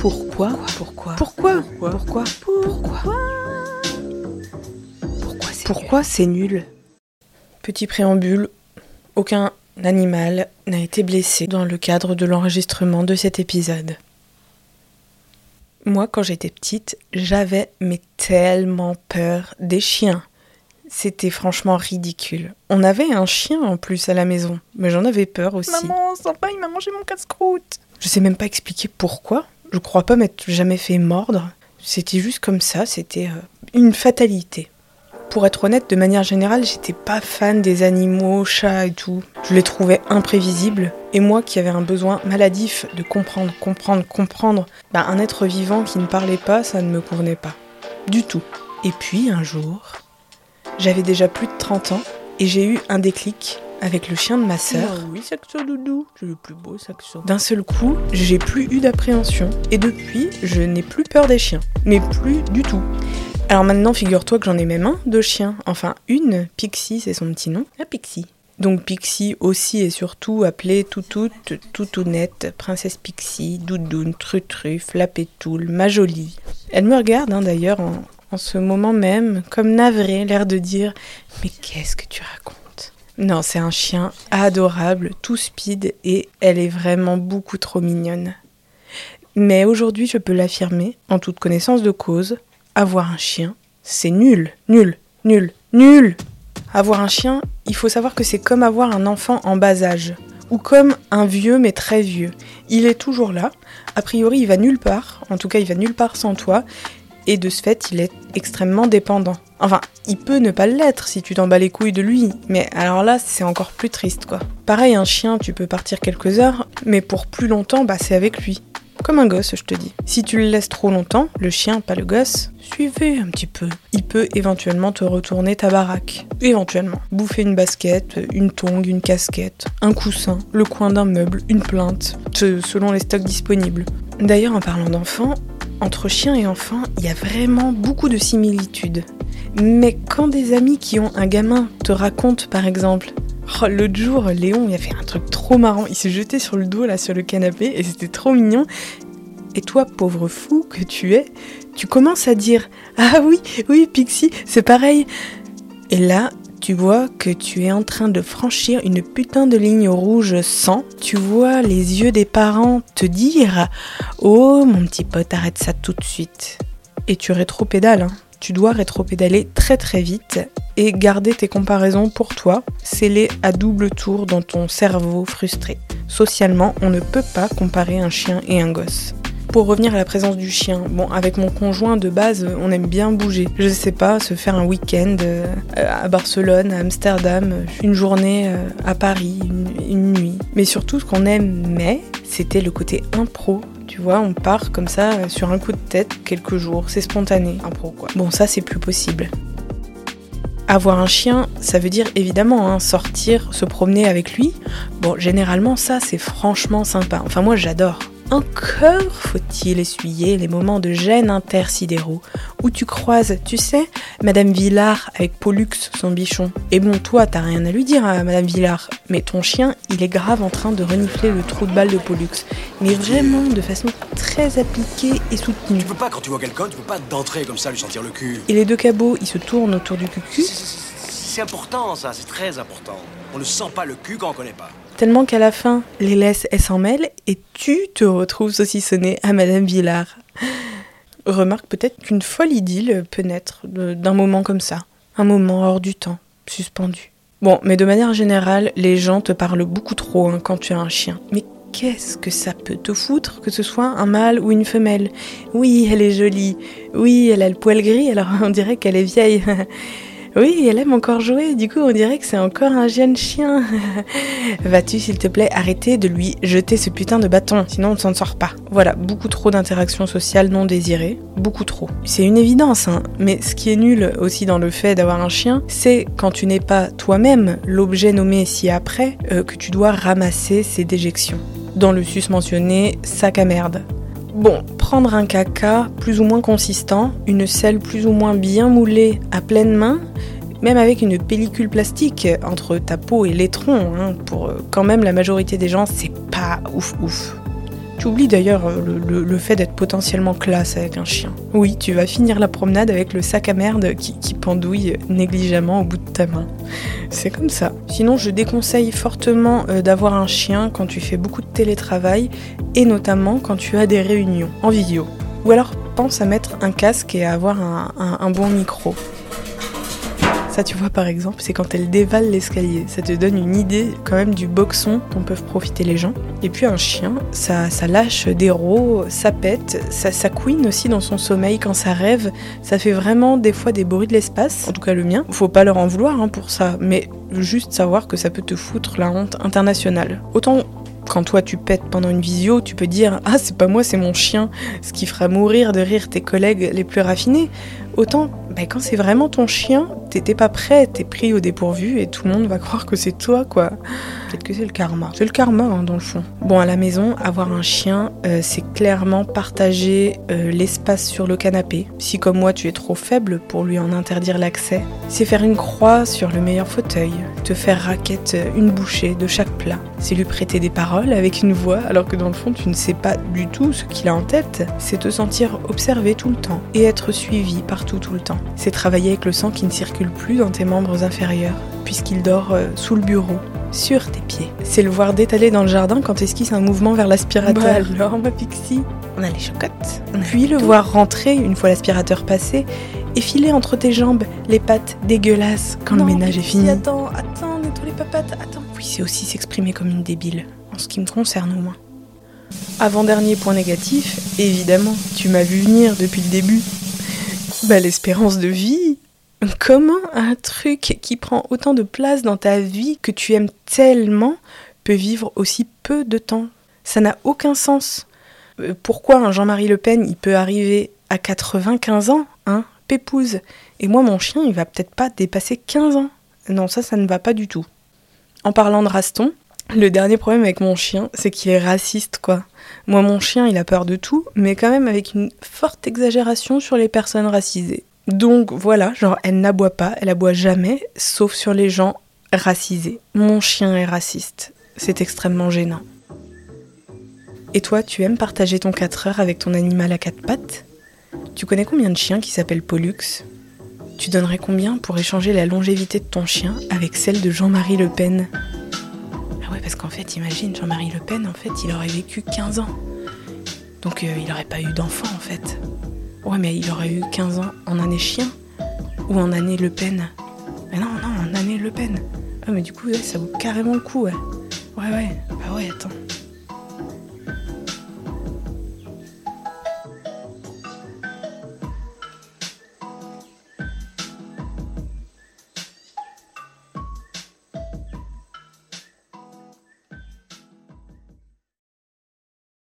Pourquoi Pourquoi Pourquoi Pourquoi Pourquoi Pourquoi c'est nul Petit préambule, aucun animal n'a été blessé dans le cadre de l'enregistrement de cet épisode. Moi, quand j'étais petite, j'avais mais tellement peur des chiens. C'était franchement ridicule. On avait un chien en plus à la maison, mais j'en avais peur aussi. Maman, sympa, il m'a mangé mon casse-croûte. Je sais même pas expliquer pourquoi. Je crois pas m'être jamais fait mordre. C'était juste comme ça, c'était euh, une fatalité. Pour être honnête, de manière générale, j'étais pas fan des animaux, chats et tout. Je les trouvais imprévisibles. Et moi qui avais un besoin maladif de comprendre, comprendre, comprendre, bah, un être vivant qui ne parlait pas, ça ne me convenait pas. Du tout. Et puis un jour, j'avais déjà plus de 30 ans et j'ai eu un déclic avec le chien de ma sœur. Ah oui, Saxo Doudou, c'est le plus beau Saxo. D'un seul coup, j'ai plus eu d'appréhension. Et depuis, je n'ai plus peur des chiens. Mais plus du tout. Alors maintenant, figure-toi que j'en ai même un de chien. Enfin, une. Pixie, c'est son petit nom. La Pixie. Donc Pixie aussi et surtout appelée Toutoute, Toutounette, Princesse Pixie, Doudoune, Trutru, Flapetoule, ma jolie. Elle me regarde hein, d'ailleurs en, en ce moment même, comme navrée, l'air de dire Mais qu'est-ce que tu racontes? Non, c'est un chien adorable, tout speed, et elle est vraiment beaucoup trop mignonne. Mais aujourd'hui, je peux l'affirmer, en toute connaissance de cause, avoir un chien, c'est nul, nul, nul, nul Avoir un chien, il faut savoir que c'est comme avoir un enfant en bas âge, ou comme un vieux mais très vieux. Il est toujours là, a priori il va nulle part, en tout cas il va nulle part sans toi, et de ce fait, il est extrêmement dépendant. Enfin, il peut ne pas l'être si tu t'en bats les couilles de lui, mais alors là, c'est encore plus triste, quoi. Pareil, un chien, tu peux partir quelques heures, mais pour plus longtemps, bah c'est avec lui. Comme un gosse, je te dis. Si tu le laisses trop longtemps, le chien, pas le gosse, suivez un petit peu. Il peut éventuellement te retourner ta baraque. Éventuellement. Bouffer une basket, une tongue, une casquette, un coussin, le coin d'un meuble, une plainte, selon les stocks disponibles. D'ailleurs, en parlant d'enfants, entre chien et enfant, il y a vraiment beaucoup de similitudes. Mais quand des amis qui ont un gamin te racontent, par exemple, oh, l'autre jour, Léon, il a fait un truc trop marrant. Il s'est jeté sur le dos, là, sur le canapé, et c'était trop mignon. Et toi, pauvre fou que tu es, tu commences à dire Ah oui, oui, Pixie, c'est pareil. Et là, tu vois que tu es en train de franchir une putain de ligne rouge sans. Tu vois les yeux des parents te dire Oh mon petit pote, arrête ça tout de suite. Et tu rétropédales. Hein. Tu dois rétropédaler très très vite et garder tes comparaisons pour toi, scellées à double tour dans ton cerveau frustré. Socialement, on ne peut pas comparer un chien et un gosse. Revenir à la présence du chien, bon, avec mon conjoint de base, on aime bien bouger. Je sais pas, se faire un week-end euh, à Barcelone, à Amsterdam, une journée euh, à Paris, une, nuit. Mais surtout, ce qu'on aimait, c'était le côté impro tu vois, on part comme ça euh, sur un coup de tête quelques jours, c'est spontané, impro quoi. Bon, ça c'est plus possible. Avoir un chien, ça veut dire évidemment hein, sortir, se promener avec lui. Bon, généralement ça c'est franchement sympa. Enfin moi j'adore. Encore faut-il essuyer les moments de gêne intersidéraux où tu croises, tu sais, Madame Villard avec Pollux, son bichon. Et bon, toi, t'as rien à lui dire à Madame Villard, mais ton chien, il est grave en train de renifler le trou de balle de Pollux. Mais vraiment de façon très appliquée et soutenue. Tu peux pas, quand tu vois quelqu'un, tu peux pas d'entrer comme ça, lui sentir le cul. Et les deux cabots, ils se tournent autour du cucu. C'est important, ça, c'est très important. On ne sent pas le cul quand on connaît pas. Tellement qu'à la fin, les laisses, elles s'en mêlent et tu te retrouves saucissonné à Madame Villard. Remarque peut-être qu'une folle idylle peut naître d'un moment comme ça. Un moment hors du temps, suspendu. Bon, mais de manière générale, les gens te parlent beaucoup trop hein, quand tu as un chien. Mais qu'est-ce que ça peut te foutre que ce soit un mâle ou une femelle? Oui, elle est jolie. Oui, elle a le poil gris, alors on dirait qu'elle est vieille. Oui, elle aime encore jouer, du coup on dirait que c'est encore un jeune chien. Vas-tu s'il te plaît arrêter de lui jeter ce putain de bâton, sinon on ne s'en sort pas. Voilà, beaucoup trop d'interactions sociales non désirées, beaucoup trop. C'est une évidence, hein, mais ce qui est nul aussi dans le fait d'avoir un chien, c'est quand tu n'es pas toi-même l'objet nommé ci-après, euh, que tu dois ramasser ses déjections. Dans le sus mentionné sac à merde. Bon, prendre un caca plus ou moins consistant, une selle plus ou moins bien moulée à pleine main, même avec une pellicule plastique entre ta peau et l'étron, hein, pour euh, quand même la majorité des gens, c'est pas ouf ouf. Tu oublies d'ailleurs euh, le, fait d'être potentiellement classe avec un chien. Oui, tu vas finir la promenade avec le sac à merde qui, pendouille négligemment au bout de ta main. C'est comme ça. Sinon, je déconseille fortement euh, d'avoir un chien quand tu fais beaucoup de télétravail et notamment quand tu as des réunions en vidéo. Ou alors pense à mettre un casque et à avoir un bon micro. Ça, tu vois, par exemple, c'est quand elle dévale l'escalier. Ça te donne une idée quand même du boxon dont peuvent profiter les gens. Et puis un chien, ça, ça lâche des rots, ça pète, ça, ça couine aussi dans son sommeil quand ça rêve. Ça fait vraiment des fois des bruits de l'espace, en tout cas le mien. Faut pas leur en vouloir hein, pour ça, mais juste savoir que ça peut te foutre la honte internationale. Autant quand toi tu pètes pendant une visio, tu peux dire Ah, c'est pas moi, c'est mon chien, ce qui fera mourir de rire tes collègues les plus raffinés. Autant, bah, quand c'est vraiment ton chien, t'étais pas prêt, t'es pris au dépourvu et tout le monde va croire que c'est toi, quoi. Que c'est le karma. C'est le karma, hein, dans le fond. Bon, à la maison, avoir un chien, euh, c'est clairement partager euh, l'espace sur le canapé. Si, comme moi, tu es trop faible pour lui en interdire l'accès, c'est faire une croix sur le meilleur fauteuil, te faire raquette euh, une bouchée de chaque plat. C'est lui prêter des paroles avec une voix, alors que dans le fond, tu ne sais pas du tout ce qu'il a en tête. C'est te sentir observé tout le temps et être suivi partout tout le temps. C'est travailler avec le sang qui ne circule plus dans tes membres inférieurs, puisqu'il dort sous le bureau, sur tes pieds. C'est le voir d'étaler dans le jardin quand esquisse un mouvement vers l'aspirateur. Bah alors, ma pixie On a les chocottes. Puis le voir rentrer, une fois l'aspirateur passé, et filer entre tes jambes les pattes dégueulasses quand le ménage est fini. Attends, attends, nettoie les papates, attends. Oui, c'est aussi s'exprimer comme une débile, en ce qui me concerne au moins. Avant-dernier point négatif, évidemment, tu m'as vu venir depuis le début. Bah, l'espérance de vie. Comment un truc qui prend autant de place dans ta vie que tu aimes tellement peut vivre aussi peu de temps? Ça n'a aucun sens. Euh, Pourquoi un Jean-Marie Le Pen, il peut arriver à 95 ans, hein, pépouze Et moi, mon chien, il va peut-être pas dépasser 15 ans. Non, ça, ça ne va pas du tout. En parlant de Raston, le dernier problème avec mon chien, c'est qu'il est raciste, quoi. Moi, mon chien, il a peur de tout, mais quand même avec une forte exagération sur les personnes racisées. Donc voilà, genre, elle n'aboie pas, elle aboie jamais, sauf sur les gens racisés. Mon chien est raciste. C'est extrêmement gênant. Et toi, tu aimes partager ton 4 heures avec ton animal à quatre pattes? Tu connais combien de chiens qui s'appellent Pollux? Tu donnerais combien pour échanger la longévité de ton chien avec celle de Jean-Marie Le Pen? Ah ouais, parce qu'en fait, imagine, Jean-Marie Le Pen, en fait, il aurait vécu 15 ans. Donc euh, il n'aurait pas eu d'enfant, en fait. Ouais, mais il aurait eu 15 ans en année chien ou en année Le Pen. Mais non, non, en année Le Pen. Ah, mais du coup, ça vaut carrément le coup, ouais. Ouais, ouais. Bah ouais, attends.